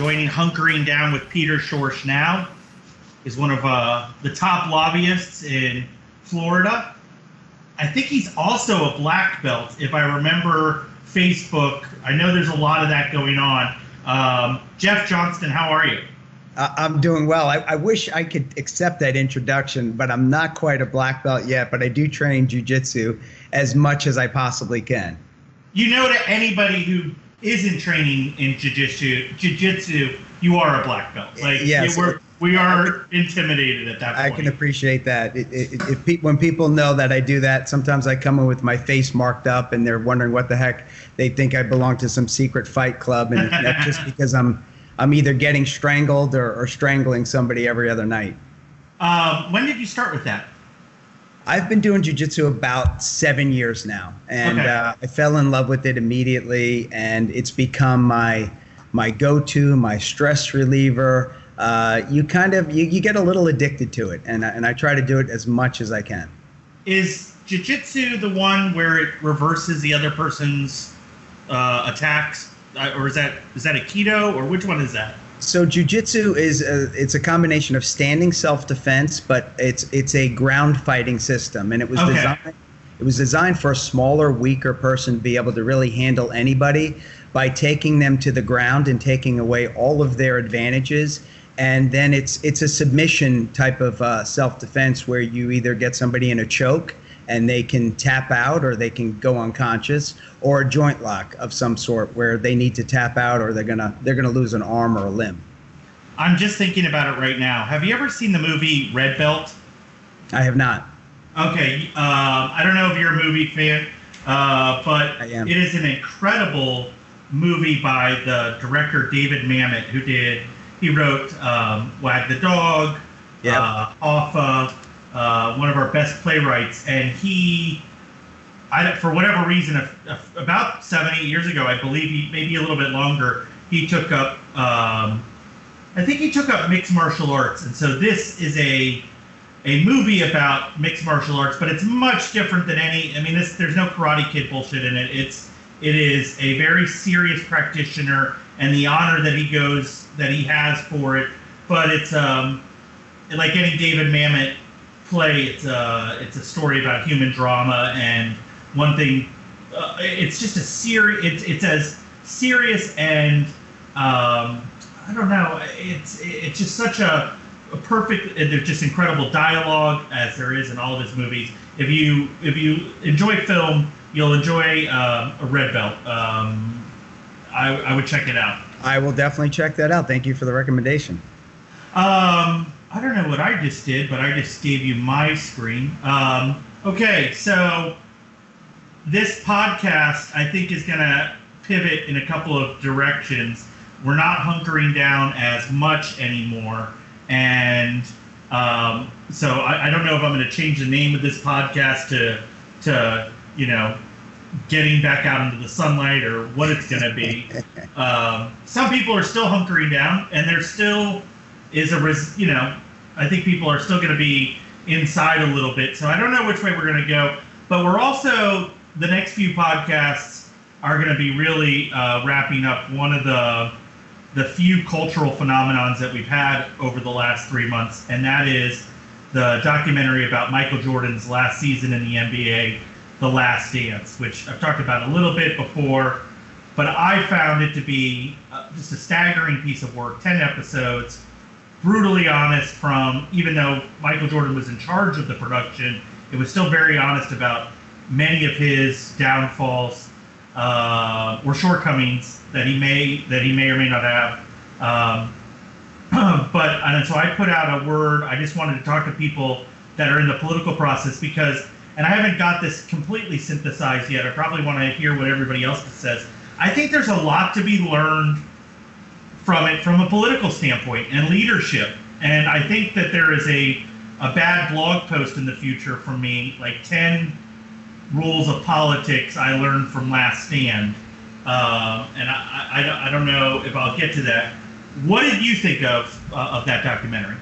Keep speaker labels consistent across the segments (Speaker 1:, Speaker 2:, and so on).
Speaker 1: joining Hunkering Down with Peter Schorsch now is one of uh, the top lobbyists in Florida. I think he's also a black belt, if I remember Facebook. I know there's a lot of that going on. Um, Jeff Johnston, how are you?
Speaker 2: Uh, I'm doing well. I, I, wish I could accept that introduction, but I'm not quite a black belt yet. But I do train jujitsu as much as I possibly can.
Speaker 1: You know, to anybody who isn't training in jiu-jitsu, jiu-jitsu, you are a black belt. Like yes, we're, we are intimidated at that point.
Speaker 2: I can appreciate that. It, it, it, when people know that I do that, sometimes I come in with my face marked up and they're wondering what the heck they think I belong to some secret fight club. And that's just because I'm, I'm either getting strangled or, or strangling somebody every other night.
Speaker 1: Um, when did you start with that?
Speaker 2: I've been doing jujitsu about seven years now, and okay. uh, I fell in love with it immediately, and it's become my my go-to, my stress reliever. Uh, you kind of you, you get a little addicted to it, and and I try to do it as much as I can.
Speaker 1: Is jujitsu the one where it reverses the other person's uh, attacks, uh, or is that is that aikido, or which one is that?
Speaker 2: So jujitsu is a, it's a combination of standing self-defense, but it's it's a ground fighting system, and it was okay. designed it was designed for a smaller, weaker person to be able to really handle anybody by taking them to the ground and taking away all of their advantages. And then it's it's a submission type of uh, self-defense where you either get somebody in a choke and they can tap out or they can go unconscious or a joint lock of some sort where they need to tap out or they're gonna they're gonna lose an arm or a limb.
Speaker 1: I'm just thinking about it right now. Have you ever seen the movie Red Belt?
Speaker 2: I have not.
Speaker 1: Okay, uh, I don't know if you're a movie fan, uh, but it is an incredible movie by the director David Mamet, who did he wrote um, Wag the Dog, yep. uh, Hoffa, uh, one of our best playwrights, and he, I, for whatever reason, about seven, eight years ago, I believe, he, maybe a little bit longer, he took up, um, I think he took up mixed martial arts, and so this is a a movie about mixed martial arts, but it's much different than any. I mean, this there's no Karate Kid bullshit in it. It's it is a very serious practitioner, and the honor that he goes that he has for it. But it's um, like any David Mamet play. It's a it's a story about human drama, and one thing, uh, it's just a serious. It's it's as serious and um, I don't know. It's it's just such a, a perfect. There's just incredible dialogue as there is in all of his movies. If you if you enjoy film, you'll enjoy uh, a Red Belt. Um, I, I would check it out.
Speaker 2: I will definitely check that out. Thank you for the recommendation.
Speaker 1: Um, I don't know what I just did, but I just gave you my screen. Um, okay, so this podcast, I think, is going to pivot in a couple of directions. We're not hunkering down as much anymore. And um, so I, I, don't know if I'm going to change the name of this podcast to, to you know, getting back out into the sunlight or what it's going to be. um, some people are still hunkering down, and they're still is a res- you know I think people are still going to be inside a little bit. So I don't know which way we're going to go, but we're also the next few podcasts are going to be really uh, wrapping up one of the the few cultural phenomenons that we've had over the last three months, and that is the documentary about Michael Jordan's last season in the NBA, The Last Dance, which I've talked about a little bit before, but I found it to be uh, just a staggering piece of work. Ten episodes brutally honest from even though Michael Jordan was in charge of the production, it was still very honest about many of his downfalls uh, or shortcomings that he may that he may or may not have. Um, but and so I put out a word. I just wanted to talk to people that are in the political process because, and I haven't got this completely synthesized yet. I probably want to hear what everybody else says. I think there's a lot to be learned from it from a political standpoint and leadership. And I think that there is a a bad blog post in the future from me, like 10 rules of politics I learned from Last Stand. Uh, and I, I, I, don't know if I'll get to that. What did you think of uh, of that documentary?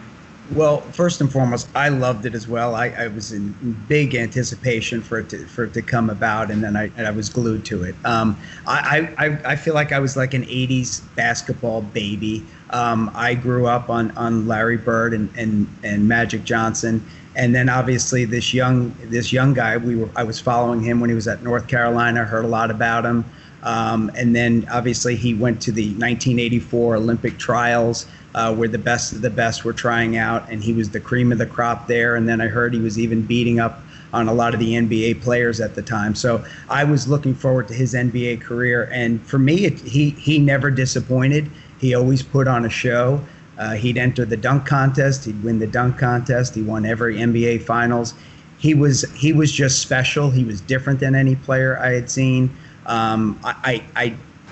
Speaker 2: Well, first and foremost, I loved it as well. I, I was in big anticipation for it to for it to come about, and then I, I was glued to it. Um, I, I I feel like I was like an '80s basketball baby. Um, I grew up on on Larry Bird and and and Magic Johnson, and then obviously this young this young guy. We were I was following him when he was at North Carolina. Heard a lot about him. Um, and then obviously he went to the 1984 Olympic trials uh, where the best of the best were trying out, and he was the cream of the crop there. And then I heard he was even beating up on a lot of the NBA players at the time. So I was looking forward to his NBA career, and for me, it, he he never disappointed. He always put on a show. Uh, he'd enter the dunk contest. He'd win the dunk contest. He won every NBA Finals. He was he was just special. He was different than any player I had seen. Um, I, I,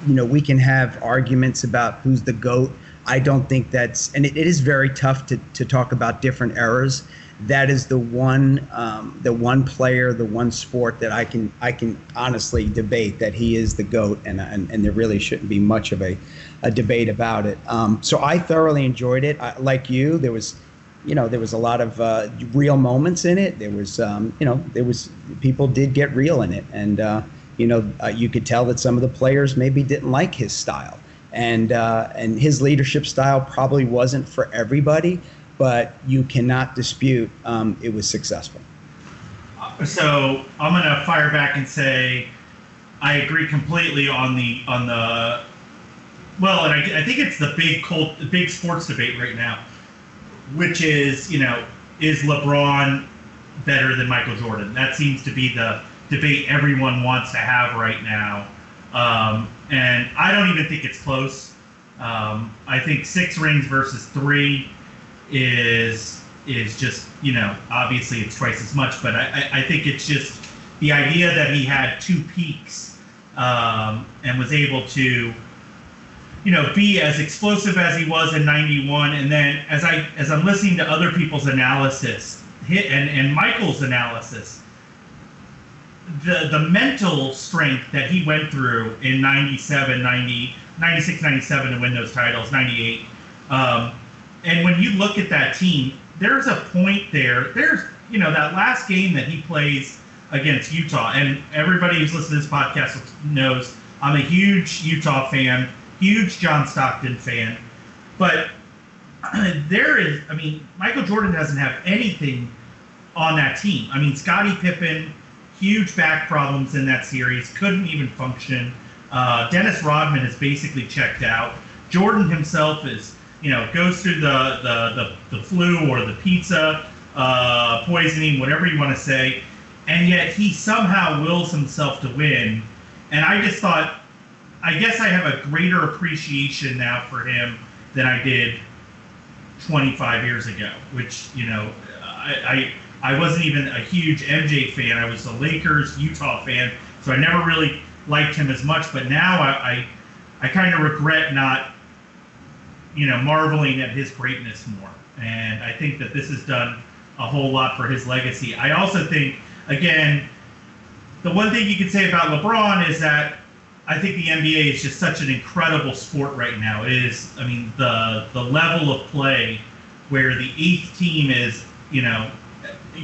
Speaker 2: you know, we can have arguments about who's the goat. I don't think that's, and it, it is very tough to, to talk about different eras. That is the one, um, the one player, the one sport that I can, I can honestly debate that he is the goat, and and, and there really shouldn't be much of a, a debate about it. Um, so I thoroughly enjoyed it. I, like you, there was, you know, there was a lot of uh, real moments in it. There was, um, you know, there was people did get real in it, and. Uh, you know, uh, you could tell that some of the players maybe didn't like his style, and uh, and his leadership style probably wasn't for everybody, but you cannot dispute um, it was successful.
Speaker 1: So I'm gonna fire back and say I agree completely on the on the well, and I, I think it's the big cult, the big sports debate right now, which is you know is LeBron better than Michael Jordan? That seems to be the debate everyone wants to have right now. Um, and I don't even think it's close. Um, I think six rings versus three is is just you know obviously it's twice as much, but I, I think it's just the idea that he had two peaks um, and was able to you know be as explosive as he was in 91 and then as i as i'm listening to other people's analysis hit and and michael's analysis the the mental strength that he went through in 97 90 96 97 to win those titles 98 um, and when you look at that team there's a point there there's you know that last game that he plays against utah and everybody who's listening to this podcast knows i'm a huge utah fan huge john stockton fan. But there is i mean michael jordan doesn't have anything on that team. I mean scottie pippen huge back problems in that series, couldn't even function. Uh, Dennis Rodman is basically checked out. Jordan himself is, you know, goes through the the, the, the flu or the pizza uh, poisoning, whatever you want to say, and yet he somehow wills himself to win. And I just thought, I guess I have a greater appreciation now for him than I did 25 years ago, which, you know, I, I I wasn't even a huge MJ fan. I was a Lakers Utah fan, so I never really liked him as much. But now I, I, I kind of regret not, you know, marveling at his greatness more. And I think that this has done a whole lot for his legacy. I also think, again, the one thing you can say about LeBron is that I think the NBA is just such an incredible sport right now. It is, I mean, the the level of play where the eighth team is, you know,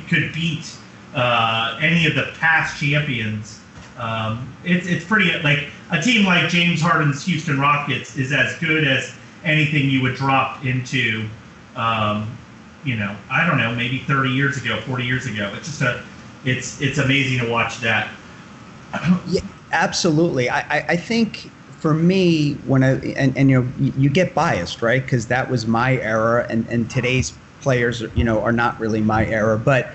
Speaker 1: could beat uh, any of the past champions. Um, it's it's pretty like a team like James Harden's Houston Rockets is as good as anything you would drop into. Um, you know, I don't know, maybe 30 years ago, 40 years ago. It's just a, it's it's amazing to watch that.
Speaker 2: yeah, absolutely. I, I think for me, when I and, and you know you get biased, right? Because that was my era, and and today's players, you know, are not really my era. But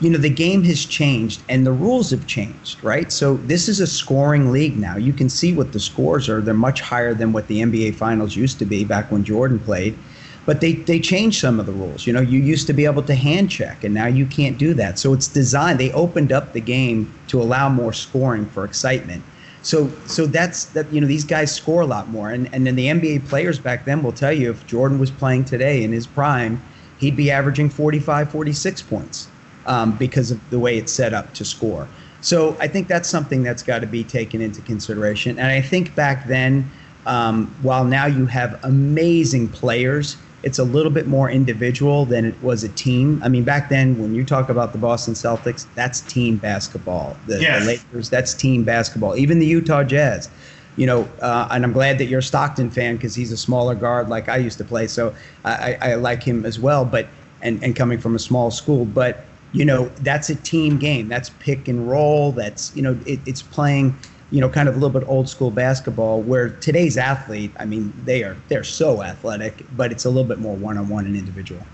Speaker 2: you know, the game has changed and the rules have changed, right? So this is a scoring league now. You can see what the scores are. They're much higher than what the NBA finals used to be back when Jordan played. But they, they changed some of the rules. You know, you used to be able to hand check, and now you can't do that. So it's designed. They opened up the game to allow more scoring for excitement. So so that's that. You know, these guys score a lot more, and and then the NBA players back then will tell you if Jordan was playing today in his prime, he'd be averaging 45, 46 points um, because of the way it's set up to score. So I think that's something that's got to be taken into consideration. And I think back then, um, while now you have amazing players, it's a little bit more individual than it was a team. I mean, back then when you talk about the Boston Celtics, that's team basketball. The,
Speaker 1: yes.
Speaker 2: the Lakers, that's team basketball. Even the Utah Jazz you know, uh, and I'm glad that you're a Stockton fan because he's a smaller guard like I used to play. So I, I, like him as well. But and and coming from a small school, but you know that's a team game. That's pick and roll. That's you know it, it's playing you know kind of a little bit old school basketball where today's athlete i mean they are they're so athletic but it's a little bit more one-on-one and individual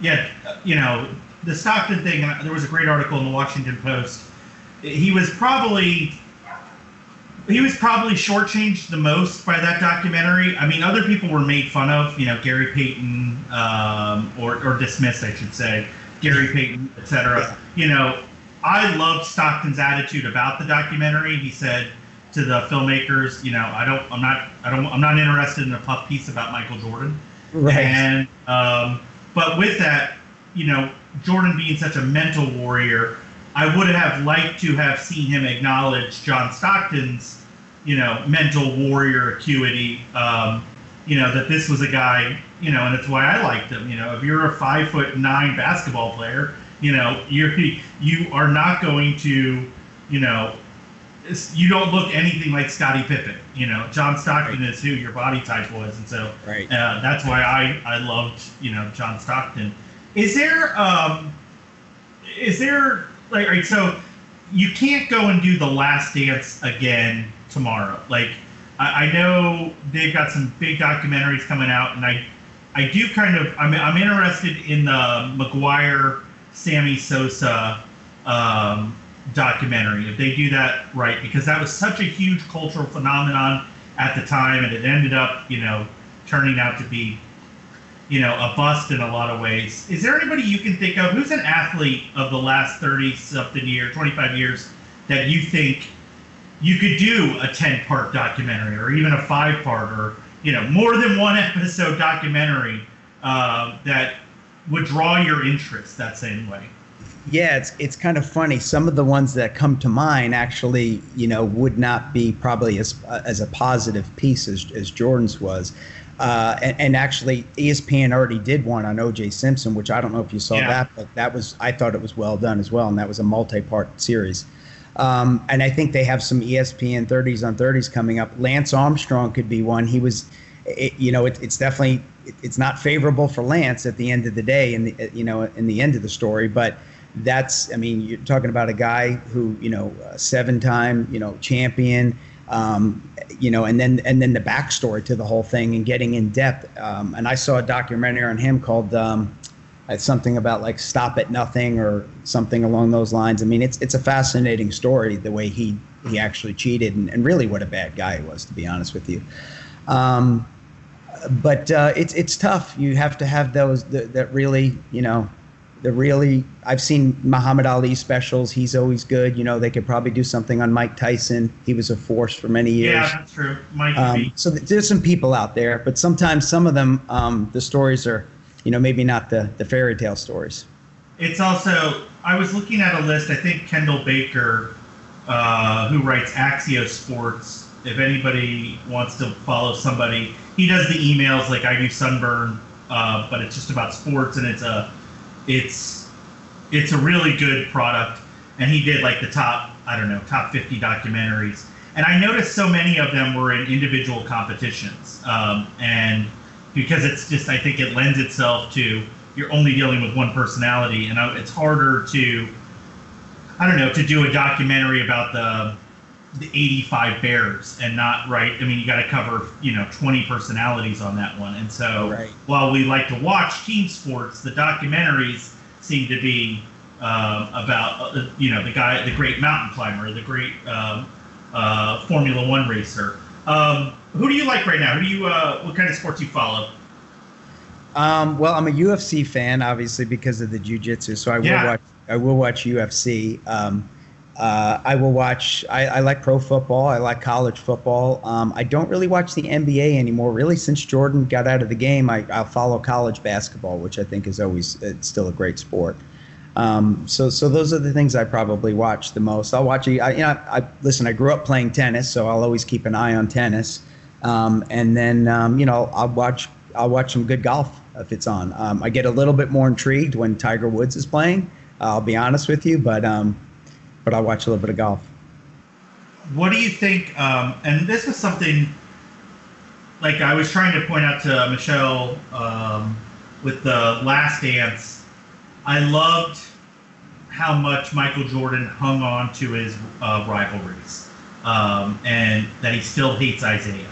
Speaker 1: yeah you know the stockton thing there was a great article in the washington post he was probably he was probably shortchanged the most by that documentary. I mean, other people were made fun of, you know, Gary Payton, um, or, or dismissed, I should say, Gary Payton, etc. You know, I loved Stockton's attitude about the documentary. He said to the filmmakers, you know, I don't, I'm not, I don't, I'm not interested in a puff piece about Michael Jordan.
Speaker 2: Right.
Speaker 1: And, um, but with that, you know, Jordan being such a mental warrior, I would have liked to have seen him acknowledge John Stockton's, you know, mental warrior acuity. Um, you know that this was a guy, you know, and that's why I liked him. You know, if you're a five foot nine basketball player, you know, you're you are not going to, you know, you don't look anything like Scottie Pippen. You know, John Stockton right. is who your body type was, and so
Speaker 2: right.
Speaker 1: uh, that's why I I loved you know John Stockton. Is there um, is there like right, so you can't go and do the last dance again tomorrow. Like I, I know they've got some big documentaries coming out, and I I do kind of I'm I'm interested in the McGwire Sammy Sosa um, documentary if they do that right because that was such a huge cultural phenomenon at the time, and it ended up you know turning out to be you know, a bust in a lot of ways. Is there anybody you can think of who's an athlete of the last 30 something year, 25 years that you think you could do a 10 part documentary or even a five part or, you know, more than one episode documentary uh, that would draw your interest that same way?
Speaker 2: Yeah, it's it's kind of funny. Some of the ones that come to mind actually, you know, would not be probably as as a positive piece as, as Jordan's was. Uh, and, and, actually, ESPN already did one on O.J. Simpson, which I don't know if you saw yeah. that, but that was I thought it was well done as well, and that was a multi-part series. Um, and I think they have some ESPN 30s on 30s coming up. Lance Armstrong could be one. He was, it, you know, it, it's definitely it, it's not favorable for Lance at the end of the day, and you know in the end of the story, but that's I mean you're talking about a guy who you know seven-time you know champion um, you know, and then and then the backstory to the whole thing and getting in depth. Um, and I saw a documentary on him called um, something about like "Stop at Nothing" or something along those lines. I mean, it's it's a fascinating story the way he he actually cheated and, and really what a bad guy he was, to be honest with you. Um, but uh, it's it's tough. You have to have those that, that really you know the really I've seen Muhammad Ali specials. He's always good. You know, they could probably do something on Mike Tyson. He was a force for many years.
Speaker 1: Yeah, that's true. Mike.
Speaker 2: Um, so there's some people out there, but sometimes some of them, um, the stories are, you know, maybe not the the fairy tale stories.
Speaker 1: It's also I was looking at a list. I think Kendall Baker, uh, who writes Axios Sports. If anybody wants to follow somebody, he does the emails like I do Sunburn, uh, but it's just about sports and it's a it's it's a really good product. And he did like the top, I don't know, top 50 documentaries. And I noticed so many of them were in individual competitions. Um, and because it's just, I think it lends itself to you're only dealing with one personality. And it's harder to, I don't know, to do a documentary about the the 85 Bears and not right. I mean, you got to cover you know 20 personalities on that one. And so
Speaker 2: right.
Speaker 1: while we like to watch team sports, the documentaries seem to be um, about uh, you know the guy, the great mountain climber, the great um, uh, Formula One racer. Um, who do you like right now? Who do you? Uh, what kind of sports you follow?
Speaker 2: Um, well, I'm a UFC fan, obviously because of the jiu-jitsu. So I will watch. I will watch UFC. Um, uh, I will watch. I, I, like pro football. I like college football. Um, I don't really watch the NBA anymore. Really, since Jordan got out of the game, I, I follow college basketball, which I think is always it's still a great sport. Um, so, so those are the things I probably watch the most. I'll watch. I, you know, I listen. I grew up playing tennis, so I'll always keep an eye on tennis. Um, and then, um, you know, I'll watch. I'll watch some good golf if it's on. Um, I get a little bit more intrigued when Tiger Woods is playing. I'll be honest with you, but um, but I watch a little bit of golf.
Speaker 1: What do you think? Um, and this was something like I was trying to point out to Michelle um, with the Last Dance. I loved how much Michael Jordan hung on to his uh, rivalries, um, and that he still hates Isiah.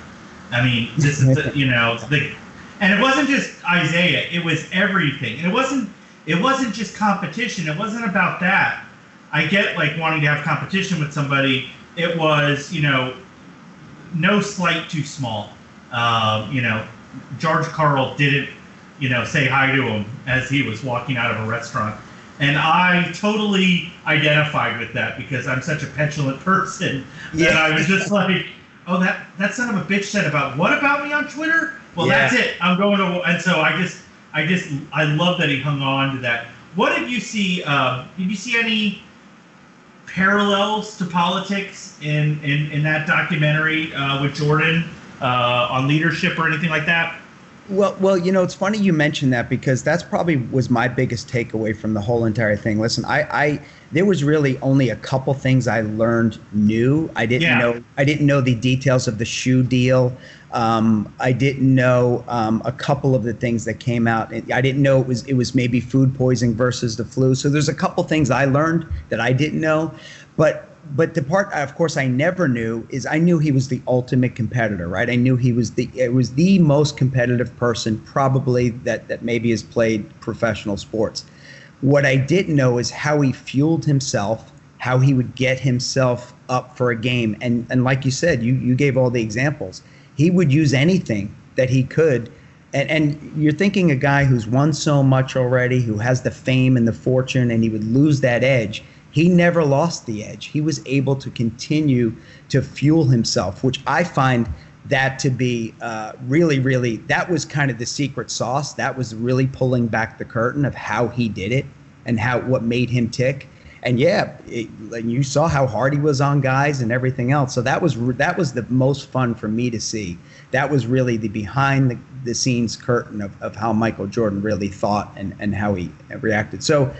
Speaker 1: I mean, this is the, you know the, and it wasn't just Isiah; it was everything, and it wasn't it wasn't just competition. It wasn't about that. I get like wanting to have competition with somebody. It was you know no slight too small. Uh, you know, George Karl didn't you know say hi to him as he was walking out of a restaurant and I totally identified with that because I'm such a petulant person yeah. that I was just like, oh, that that son of a bitch said about what about me on Twitter? Well, yeah. that's it. I'm going to, and so I just, I just, I love that he hung on to that. What did you see? Uh, did you see any parallels to politics in in, in that documentary uh, with Jordan uh, on leadership or anything like that?
Speaker 2: Well, well, you know, it's funny you mentioned that because that's probably was my biggest takeaway from the whole entire thing. Listen, I, I there was really only a couple things I learned new. I didn't yeah. know I didn't know the details of the shoe deal. Um, I didn't know um, a couple of the things that came out. I didn't know it was it was maybe food poisoning versus the flu. So there's a couple things I learned that I didn't know, but but the part of course I never knew is I knew he was the ultimate competitor, right? I knew he was the it was the most competitive person probably that that maybe has played professional sports. What I didn't know is how he fueled himself, how he would get himself up for a game. And and like you said, you you gave all the examples. He would use anything that he could and, and you're thinking a guy who's won so much already, who has the fame and the fortune, and he would lose that edge he never lost the edge. He was able to continue to fuel himself, which I find that to be uh, really, really, that was kind of the secret sauce. That was really pulling back the curtain of how he did it and how what made him tick. And yeah, it, and you saw how hard he was on guys and everything else. So that was that was the most fun for me to see. That was really the behind the, the scenes curtain of, of how Michael Jordan really thought and, and how he reacted. So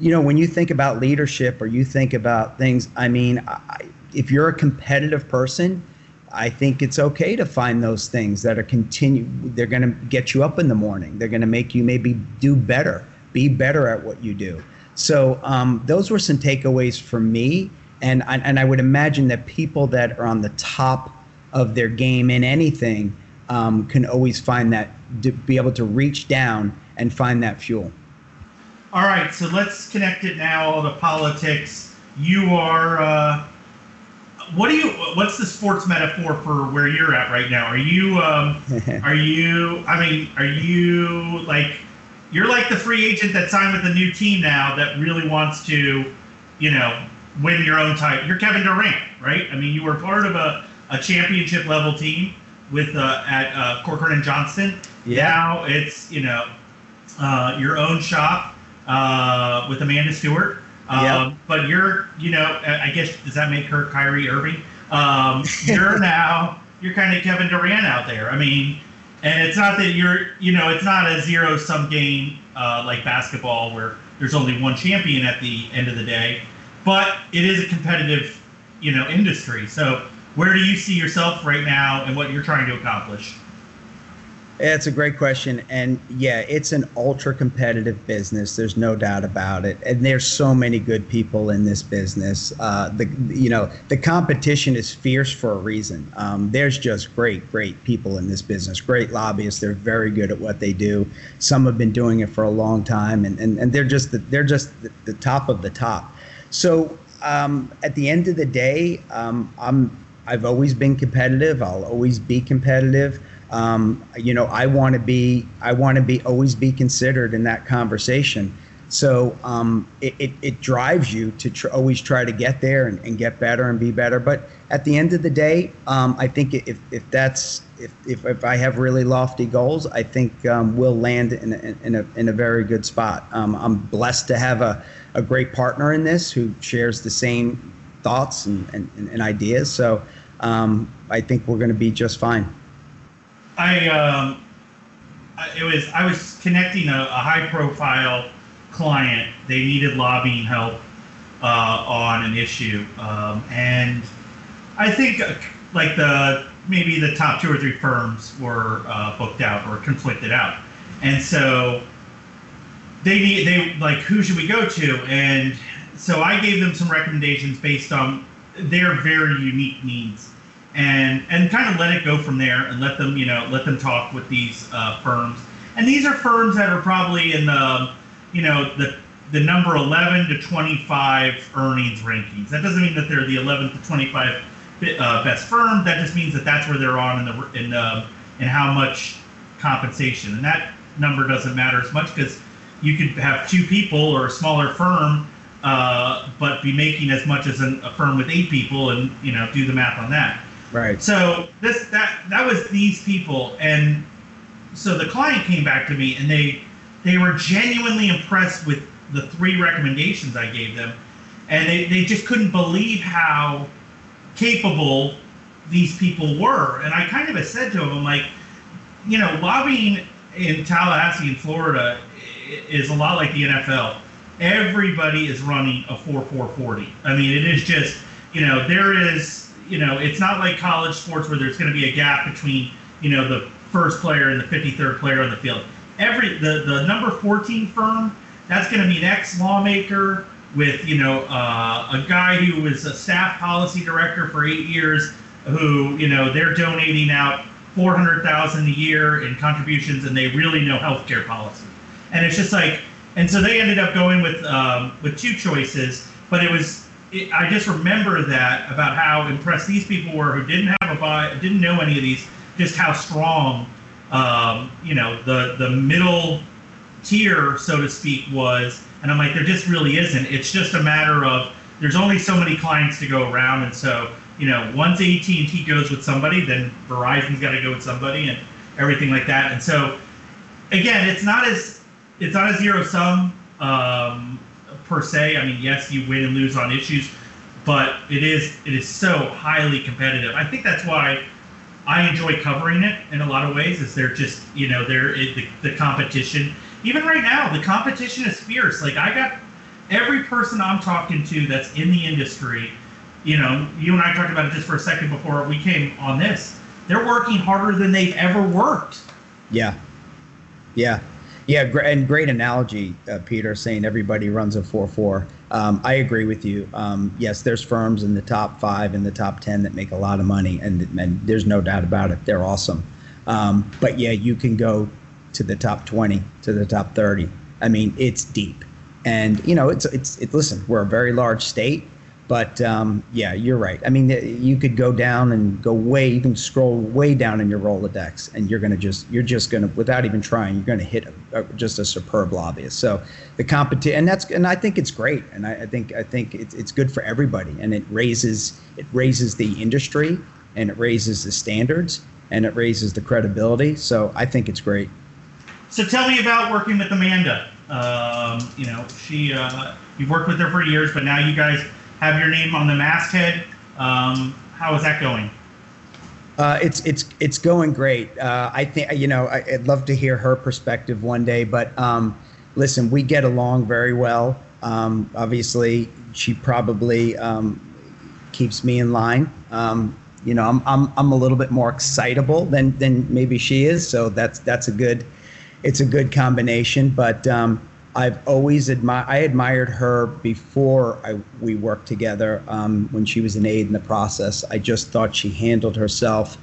Speaker 2: you know, when you think about leadership or you think about things, I mean, I, if you're a competitive person, I think it's okay to find those things that are continue. They're going to get you up in the morning. They're going to make you maybe do better, be better at what you do. So um, those were some takeaways for me, and and I would imagine that people that are on the top of their game in anything um, can always find that be able to reach down and find that fuel.
Speaker 1: All right, so let's connect it now all to politics. You are. Uh, what do you? What's the sports metaphor for where you're at right now? Are you? Um, are you? I mean, are you like? You're like the free agent that signed with a new team now that really wants to, you know, win your own title. You're Kevin Durant, right? I mean, you were part of a, a championship level team with uh, at uh, Corcoran and Johnston. Yeah. Now it's you know uh, your own shop uh, with Amanda Stewart. Um, yep. But you're, you know, I guess does that make her Kyrie Irving? Um, you're now you're kind of Kevin Durant out there. I mean, and it's not that you're, you know, it's not a zero sum game uh, like basketball where there's only one champion at the end of the day, but it is a competitive, you know, industry. So where do you see yourself right now and what you're trying to accomplish?
Speaker 2: It's a great question, and yeah, it's an ultra competitive business. There's no doubt about it, and there's so many good people in this business. Uh, the you know the competition is fierce for a reason. Um, there's just great, great people in this business. Great lobbyists. They're very good at what they do. Some have been doing it for a long time, and and, and they're just the, they're just the, the top of the top. So um, at the end of the day, um, I'm I've always been competitive. I'll always be competitive um, you know, I want to be, I want to be always be considered in that conversation. So um, it, it, it, drives you to tr- always try to get there and, and, get better and be better. But at the end of the day, um, I think if, if that's if, if, if, I have really lofty goals, I think um, we'll land in a, in a, in a very good spot. Um, I'm blessed to have a, a great partner in this who shares the same thoughts and, and, and ideas. So um, I think we're going to be just fine.
Speaker 1: I um, it was I was connecting a, a high profile client. They needed lobbying help uh, on an issue, um, and I think uh, like the maybe the top two or three firms were uh, booked out or conflicted out, and so they need they like who should we go to? And so I gave them some recommendations based on their very unique needs and and kind of let it go from there and let them you know let them talk with these uh, firms. And these are firms that are probably in the you know the the number 11 to 25 earnings rankings. That doesn't mean that they're the 11th to 25 uh, best firm. That just means that that's where they're on in the in the in how much compensation. And that number doesn't matter as much because you could have two people or a smaller firm uh, but be making as much as an, a firm with eight people and you know do the math on that
Speaker 2: Right.
Speaker 1: so this that that was these people, and so the client came back to me, and they they were genuinely impressed with the three recommendations I gave them, and they, they just couldn't believe how capable these people were. And I kind of said to them, I'm like, you know, lobbying in Tallahassee, in Florida, is a lot like the NFL. Everybody is running a 4 4 40. I mean, it is just, you know, there is, you know, it's not like college sports where there's going to be a gap between, you know, the first player and the 53rd player on the field. Every the, the number 14 firm, that's going to be an ex lawmaker with, you know, uh, a guy who was a staff policy director for eight years, who, you know, they're donating out 400,000 a year in contributions and they really know healthcare policy. And it's just like, and so they ended up going with um, with two choices, but it was I just remember that about how impressed these people were who didn't have a buy, didn't know any of these, just how strong, um, you know, the the middle tier, so to speak, was. And I'm like, there just really isn't. It's just a matter of there's only so many clients to go around, and so you know, once AT&T goes with somebody, then Verizon's got to go with somebody, and everything like that. And so, again, it's not as it's not a zero sum um, per se. I mean, yes, you win and lose on issues, but it is it is so highly competitive. I think that's why I enjoy covering it in a lot of ways. Is they're just you know they're the, the competition. Even right now, the competition is fierce. Like I got every person I'm talking to that's in the industry. You know, you and I talked about it just for a second before we came on this. They're working harder than they've ever worked.
Speaker 2: Yeah. Yeah. Yeah. And great analogy, uh, Peter, saying everybody runs a 4 4. Um, I agree with you. Um, yes, there's firms in the top five and the top 10 that make a lot of money, and, and there's no doubt about it. They're awesome. Um, but yeah, you can go to the top 20, to the top 30. I mean, it's deep. And, you know, it's, it's, it, listen, we're a very large state. But um, yeah, you're right. I mean, you could go down and go way. You can scroll way down in your Rolodex, and you're gonna just you're just gonna without even trying, you're gonna hit a, a, just a superb lobbyist. So the competition, and that's and I think it's great, and I, I think I think it's it's good for everybody, and it raises it raises the industry, and it raises the standards, and it raises the credibility. So I think it's great.
Speaker 1: So tell me about working with Amanda. Um, you know, she uh, you've worked with her for years, but now you guys have your name on the masthead. Um, how is that going?
Speaker 2: Uh, it's it's it's going great. Uh, I think you know I, would love to hear her perspective one day. But um, listen, we get along very well. Um, obviously, she probably um, keeps me in line. Um, you know, I'm, I'm I'm a little bit more excitable than than maybe she is. So that's that's a good it's a good combination. But um, I've always admired. I admired her before I, we worked together um, when she was an aide in the process. I just thought she handled herself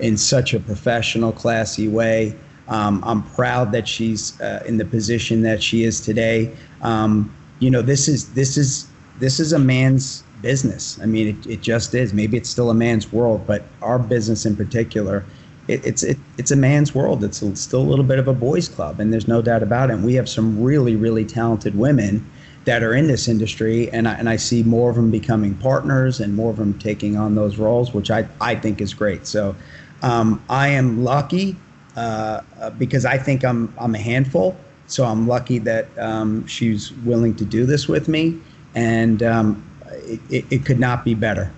Speaker 2: in such a professional, classy way. Um, I'm proud that she's uh, in the position that she is today. Um, you know, this is this is this is a man's business. I mean, it, it just is. Maybe it's still a man's world, but our business in particular it, it's it, it's a man's world. It's a, still a little bit of a boys' club, and there's no doubt about it. And we have some really really talented women that are in this industry, and I, and I see more of them becoming partners and more of them taking on those roles, which I I think is great. So um, I am lucky uh, because I think I'm I'm a handful. So I'm lucky that um, she's willing to do this with me, and um, it, it, it could not be better.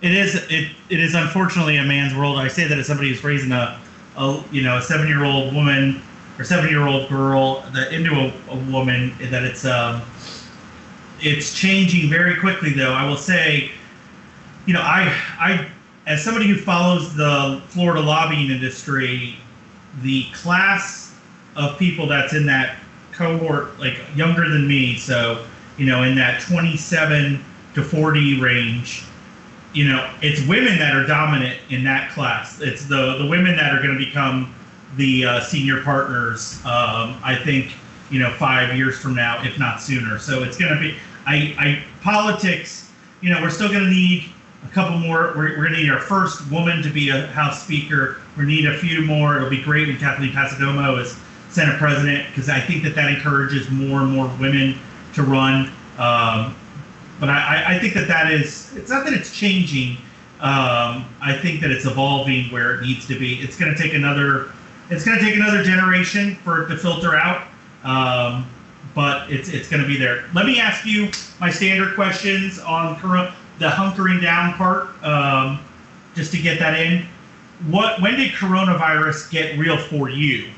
Speaker 1: It is it, it is unfortunately a man's world. I say that as somebody who's raising a, a you know a seven year old woman or seven year old girl that into a, a woman that it's um, it's changing very quickly though. I will say, you know, I I as somebody who follows the Florida lobbying industry, the class of people that's in that cohort, like younger than me, so you know, in that 27 to 40 range, you know, it's women that are dominant in that class. It's the the women that are going to become the uh, senior partners. Um, I think you know five years from now, if not sooner. So it's going to be. I, I politics. You know, we're still going to need a couple more. We're, we're going to need our first woman to be a House Speaker. We need a few more. It'll be great when Kathleen Passidomo is Senate President because I think that that encourages more and more women to run. Um, but I, I think that that is. It's not that it's changing. Um, I think that it's evolving where it needs to be. It's going to take another. It's going to take another generation for it to filter out. Um, but it's it's going to be there. Let me ask you my standard questions on current the hunkering down part, um, just to get that in. What when did coronavirus get real for you?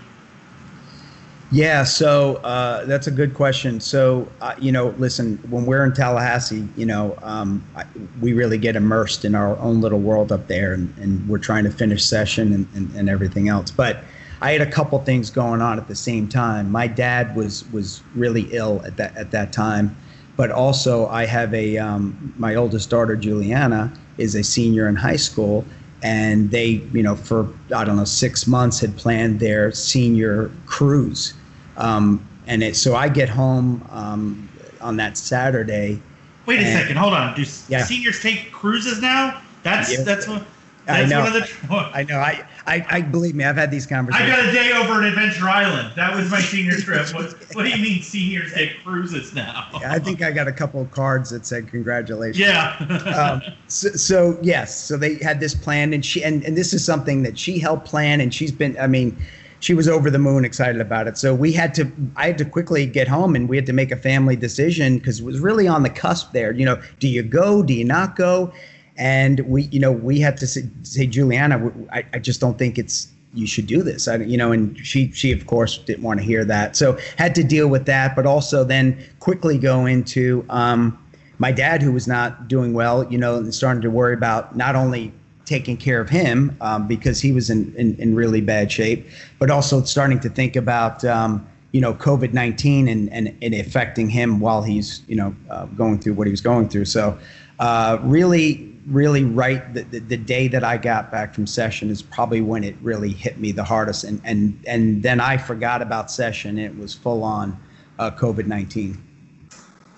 Speaker 2: Yeah, so uh, that's a good question. So, uh, you know, listen, when we're in Tallahassee, you know, um, I, we really get immersed in our own little world up there, and, and we're trying to finish session and, and, and everything else. But I had a couple things going on at the same time. My dad was was really ill at that at that time, but also I have a um, my oldest daughter Juliana is a senior in high school, and they you know for I don't know six months had planned their senior cruise um, and it, so I get home um, on that Saturday.
Speaker 1: Wait a second, hold on. Do yeah. seniors take cruises now? That's yeah. that's what.
Speaker 2: That's I know. One of the, I know. I, I, I believe me. I've had these conversations.
Speaker 1: I got a day over at Adventure Island. That was my senior trip. What, what do you mean seniors take cruises now?
Speaker 2: yeah, I think I got a couple of cards that said congratulations.
Speaker 1: Yeah.
Speaker 2: um, so, so, yes, so they had this plan, and she and, and this is something that she helped plan, and she's been. I mean, she was over the moon excited about it. So we had to, I had to quickly get home and we had to make a family decision because it was really on the cusp there. You know, do you go? Do you not go? And we, you know, we had to say, say Juliana, I, I just don't think it's, you should do this. I, you know, and she, she of course didn't want to hear that. So had to deal with that, but also then quickly go into, um, my dad, who was not doing well, you know, and starting to worry about not only taking care of him um, because he was in, in, in, really bad shape, but also starting to think about um, you know COVID nineteen and, and and affecting him while he's you know uh, going through what he was going through. So uh, really, really right the, the, the day that I got back from session is probably when it really hit me the hardest, and and and then I forgot about session. it was full on uh, COVID nineteen.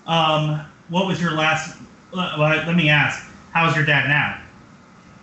Speaker 1: Um, what was your last? Uh, let me ask. How's your dad now?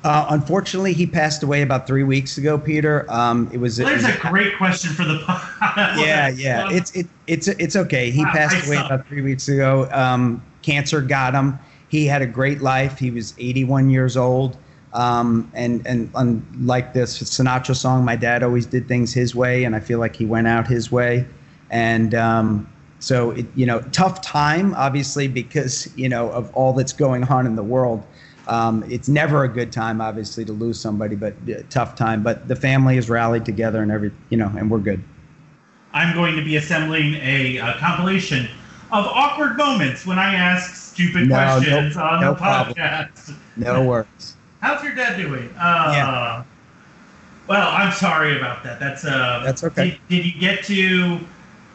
Speaker 2: Uh, unfortunately, he passed away about three weeks ago, Peter. Um, it was.
Speaker 1: Well, there's
Speaker 2: a
Speaker 1: great question for the.
Speaker 2: yeah, yeah. It's it, it's it's okay. He passed away about three weeks ago. Um, cancer got him. He had a great life. He was 81 years old. Um, and and unlike this Sinatra song, my dad always did things his way, and I feel like he went out his way. And um, so, it, you know, tough time, obviously, because you know of all that's going on in the world. Um, it's never a good time, obviously, to lose somebody, but uh, tough time. But the family has rallied together, and every you know, and we're good.
Speaker 1: I'm going to be assembling a, a compilation of awkward moments when I ask stupid no, questions no, on no the podcast.
Speaker 2: Problem. No worries.
Speaker 1: How's your dad doing? Uh, yeah. Well, I'm sorry about that. That's uh.
Speaker 2: That's okay.
Speaker 1: Did, did you get to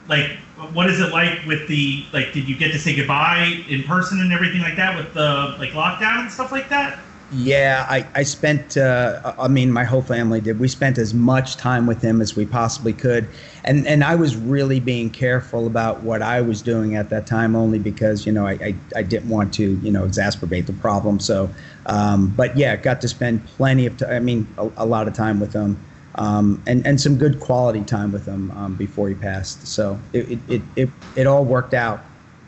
Speaker 1: like what is it like with the like did you get to say goodbye in person and everything like that with the like lockdown and stuff like that?
Speaker 2: Yeah i i spent uh, i mean my whole family did. We spent as much time with him as we possibly could. And and i was really being careful about what i was doing at that time only because you know i i, I didn't want to you know exacerbate the problem. So um, but yeah got to spend plenty of time i mean a, a lot of time with him um, and and some good quality time with him um, before he passed. So it it, it, it, it all worked out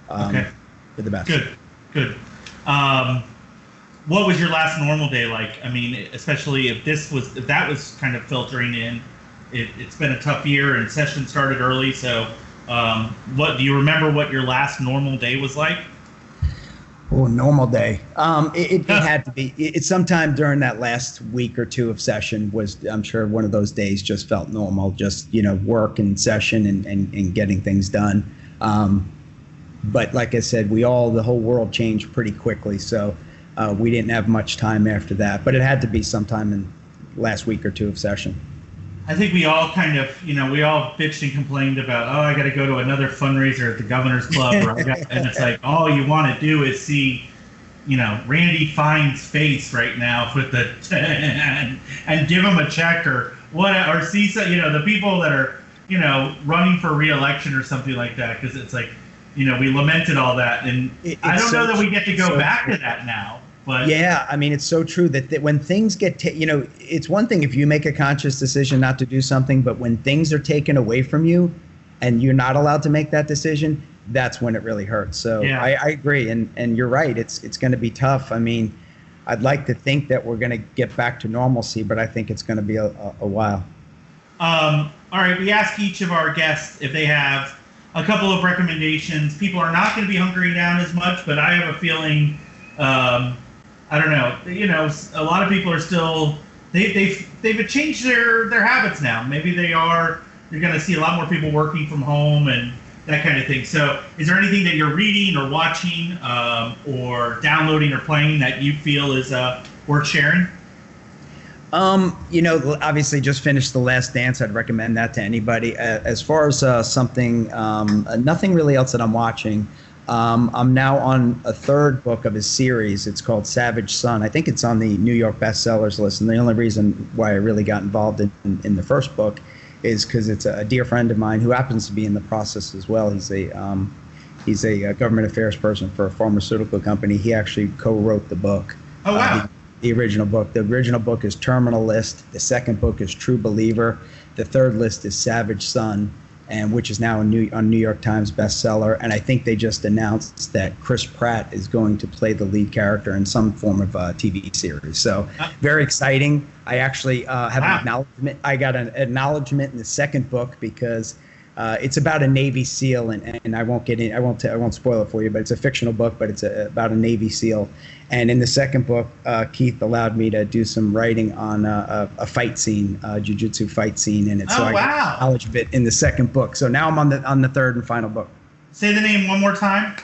Speaker 2: um, okay. for the best.
Speaker 1: Good, good. Um, what was your last normal day like? I mean, especially if this was if that was kind of filtering in. It, has been a tough year, and session started early. So, um, what do you remember? What your last normal day was like?
Speaker 2: Oh, normal day. Um, it, it, it had to be. It, it sometime during that last week or two of session was, I'm sure, one of those days just felt normal. Just you know, work and session and and, and getting things done. Um, but like I said, we all the whole world changed pretty quickly, so uh, we didn't have much time after that. But it had to be sometime in last week or two of session.
Speaker 1: I think we all kind of, you know, we all bitched and complained about, oh, I got to go to another fundraiser at the Governor's Club, and it's like all you want to do is see, you know, Randy Fine's face right now with the and, and give him a check or what, or see, some, you know, the people that are, you know, running for reelection or something like that, because it's like, you know, we lamented all that, and it, I don't so know that we get to go so back true. to that now. But
Speaker 2: yeah, I mean, it's so true that, that when things get, ta- you know, it's one thing if you make a conscious decision not to do something, but when things are taken away from you, and you're not allowed to make that decision, that's when it really hurts. So yeah. I, I agree, and and you're right. It's it's going to be tough. I mean, I'd like to think that we're going to get back to normalcy, but I think it's going to be a, a, a while.
Speaker 1: Um, all right, we ask each of our guests if they have a couple of recommendations. People are not going to be hunkering down as much, but I have a feeling um, I don't know. You know, a lot of people are still they they've they've changed their their habits now. Maybe they are. You're going to see a lot more people working from home and that kind of thing. So, is there anything that you're reading or watching um, or downloading or playing that you feel is uh, worth sharing?
Speaker 2: Um, you know, obviously, just finished the Last Dance. I'd recommend that to anybody. As far as uh, something, um, nothing really else that I'm watching. Um, I'm now on a third book of his series. It's called Savage Son. I think it's on the New York bestsellers list. And the only reason why I really got involved in, in, in the first book is because it's a, dear friend of mine who happens to be in the process as well. He's a um, he's a, a, government affairs person for a pharmaceutical company. He actually co-wrote the book.
Speaker 1: Oh wow! Uh,
Speaker 2: the, the original book. The original book is Terminal List. The second book is True Believer. The third list is Savage Son and which is now a New, on New York Times bestseller. And I think they just announced that Chris Pratt is going to play the lead character in some form of a TV series. So very exciting. I actually uh, have wow. an acknowledgement. I got an acknowledgement in the second book because uh, it's about a Navy SEAL, and, and I won't get in. I won't. T- I won't spoil it for you, but it's a fictional book. But it's a, about a Navy SEAL. And in the second book, uh, Keith allowed me to do some writing on a, a, a fight scene, a jujitsu fight scene, and it's
Speaker 1: oh,
Speaker 2: so I
Speaker 1: wow.
Speaker 2: knowledge of it in the second book. So now I'm on the on the third and final book.
Speaker 1: Say the name one more time.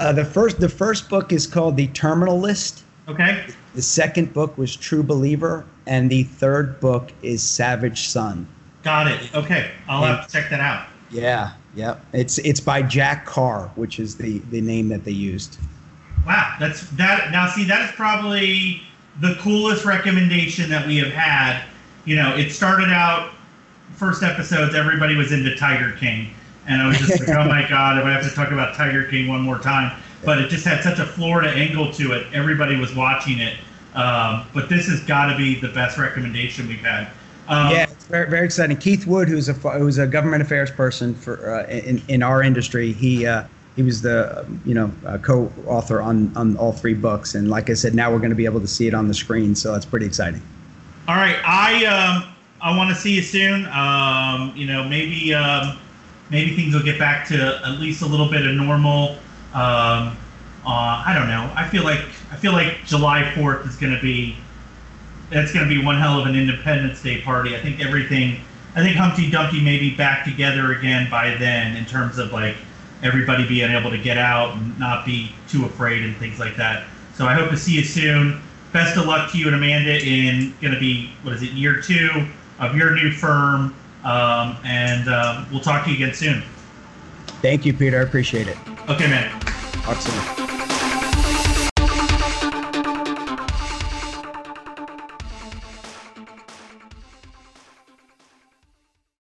Speaker 2: Uh, the first the first book is called The Terminal List.
Speaker 1: Okay.
Speaker 2: The second book was True Believer, and the third book is Savage Son.
Speaker 1: Got it. Okay, I'll have to check that out.
Speaker 2: Yeah, yeah. It's it's by Jack Carr, which is the the name that they used.
Speaker 1: Wow, that's that. Now, see, that is probably the coolest recommendation that we have had. You know, it started out first episodes, everybody was into Tiger King, and I was just like, oh my god, if I have to talk about Tiger King one more time. But it just had such a Florida angle to it. Everybody was watching it. Um, but this has got to be the best recommendation we've had.
Speaker 2: Um, yeah, it's very, very exciting. Keith Wood, who's a who's a government affairs person for uh, in in our industry, he uh, he was the you know uh, co-author on on all three books, and like I said, now we're going to be able to see it on the screen, so that's pretty exciting.
Speaker 1: All right, I um, I want to see you soon. Um, you know, maybe um, maybe things will get back to at least a little bit of normal. Um, uh, I don't know. I feel like I feel like July Fourth is going to be that's going to be one hell of an Independence Day party. I think everything, I think Humpty Dumpty may be back together again by then in terms of like everybody being able to get out and not be too afraid and things like that. So I hope to see you soon. Best of luck to you and Amanda in going to be, what is it, year two of your new firm. Um, and um, we'll talk to you again soon.
Speaker 2: Thank you, Peter. I appreciate it.
Speaker 1: Okay, man.
Speaker 2: Talk soon.